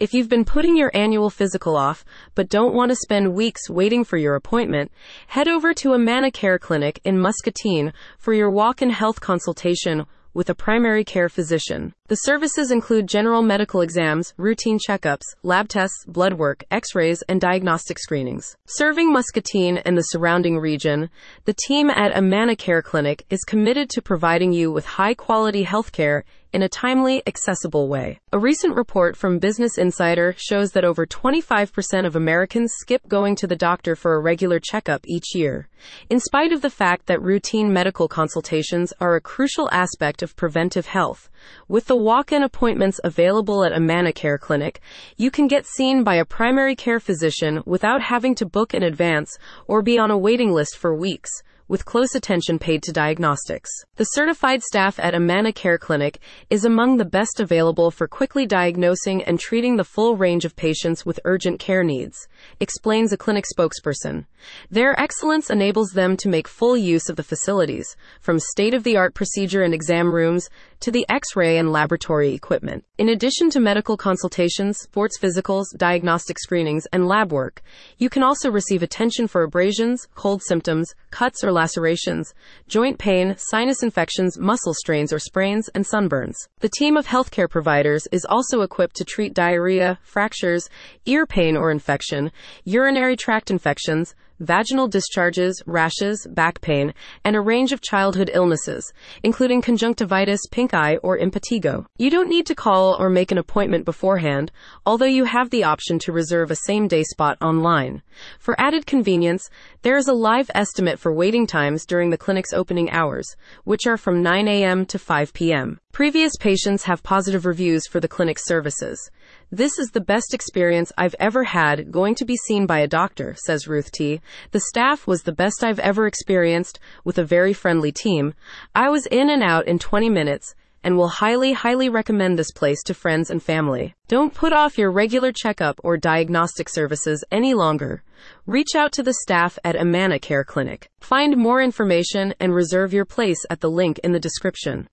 If you've been putting your annual physical off, but don't want to spend weeks waiting for your appointment, head over to Amana Care Clinic in Muscatine for your walk-in health consultation with a primary care physician. The services include general medical exams, routine checkups, lab tests, blood work, x-rays, and diagnostic screenings. Serving Muscatine and the surrounding region, the team at Amana Care Clinic is committed to providing you with high-quality healthcare in a timely, accessible way. A recent report from Business Insider shows that over 25% of Americans skip going to the doctor for a regular checkup each year. In spite of the fact that routine medical consultations are a crucial aspect of preventive health, with the walk-in appointments available at a Care Clinic, you can get seen by a primary care physician without having to book in advance or be on a waiting list for weeks with close attention paid to diagnostics. The certified staff at Amana Care Clinic is among the best available for quickly diagnosing and treating the full range of patients with urgent care needs, explains a clinic spokesperson. Their excellence enables them to make full use of the facilities, from state-of-the-art procedure and exam rooms to the x-ray and laboratory equipment. In addition to medical consultations, sports physicals, diagnostic screenings, and lab work, you can also receive attention for abrasions, cold symptoms, cuts or lacerations, joint pain, sinus infections, muscle strains or sprains, and sunburns. The team of healthcare providers is also equipped to treat diarrhea, fractures, ear pain or infection, urinary tract infections, vaginal discharges, rashes, back pain, and a range of childhood illnesses, including conjunctivitis, pink eye, or impetigo. You don't need to call or make an appointment beforehand, although you have the option to reserve a same day spot online. For added convenience, there is a live estimate for waiting times during the clinic's opening hours, which are from 9 a.m. to 5 p.m. Previous patients have positive reviews for the clinic's services. This is the best experience I've ever had going to be seen by a doctor, says Ruth T. The staff was the best I've ever experienced with a very friendly team. I was in and out in 20 minutes and will highly, highly recommend this place to friends and family. Don't put off your regular checkup or diagnostic services any longer. Reach out to the staff at Amana Care Clinic. Find more information and reserve your place at the link in the description.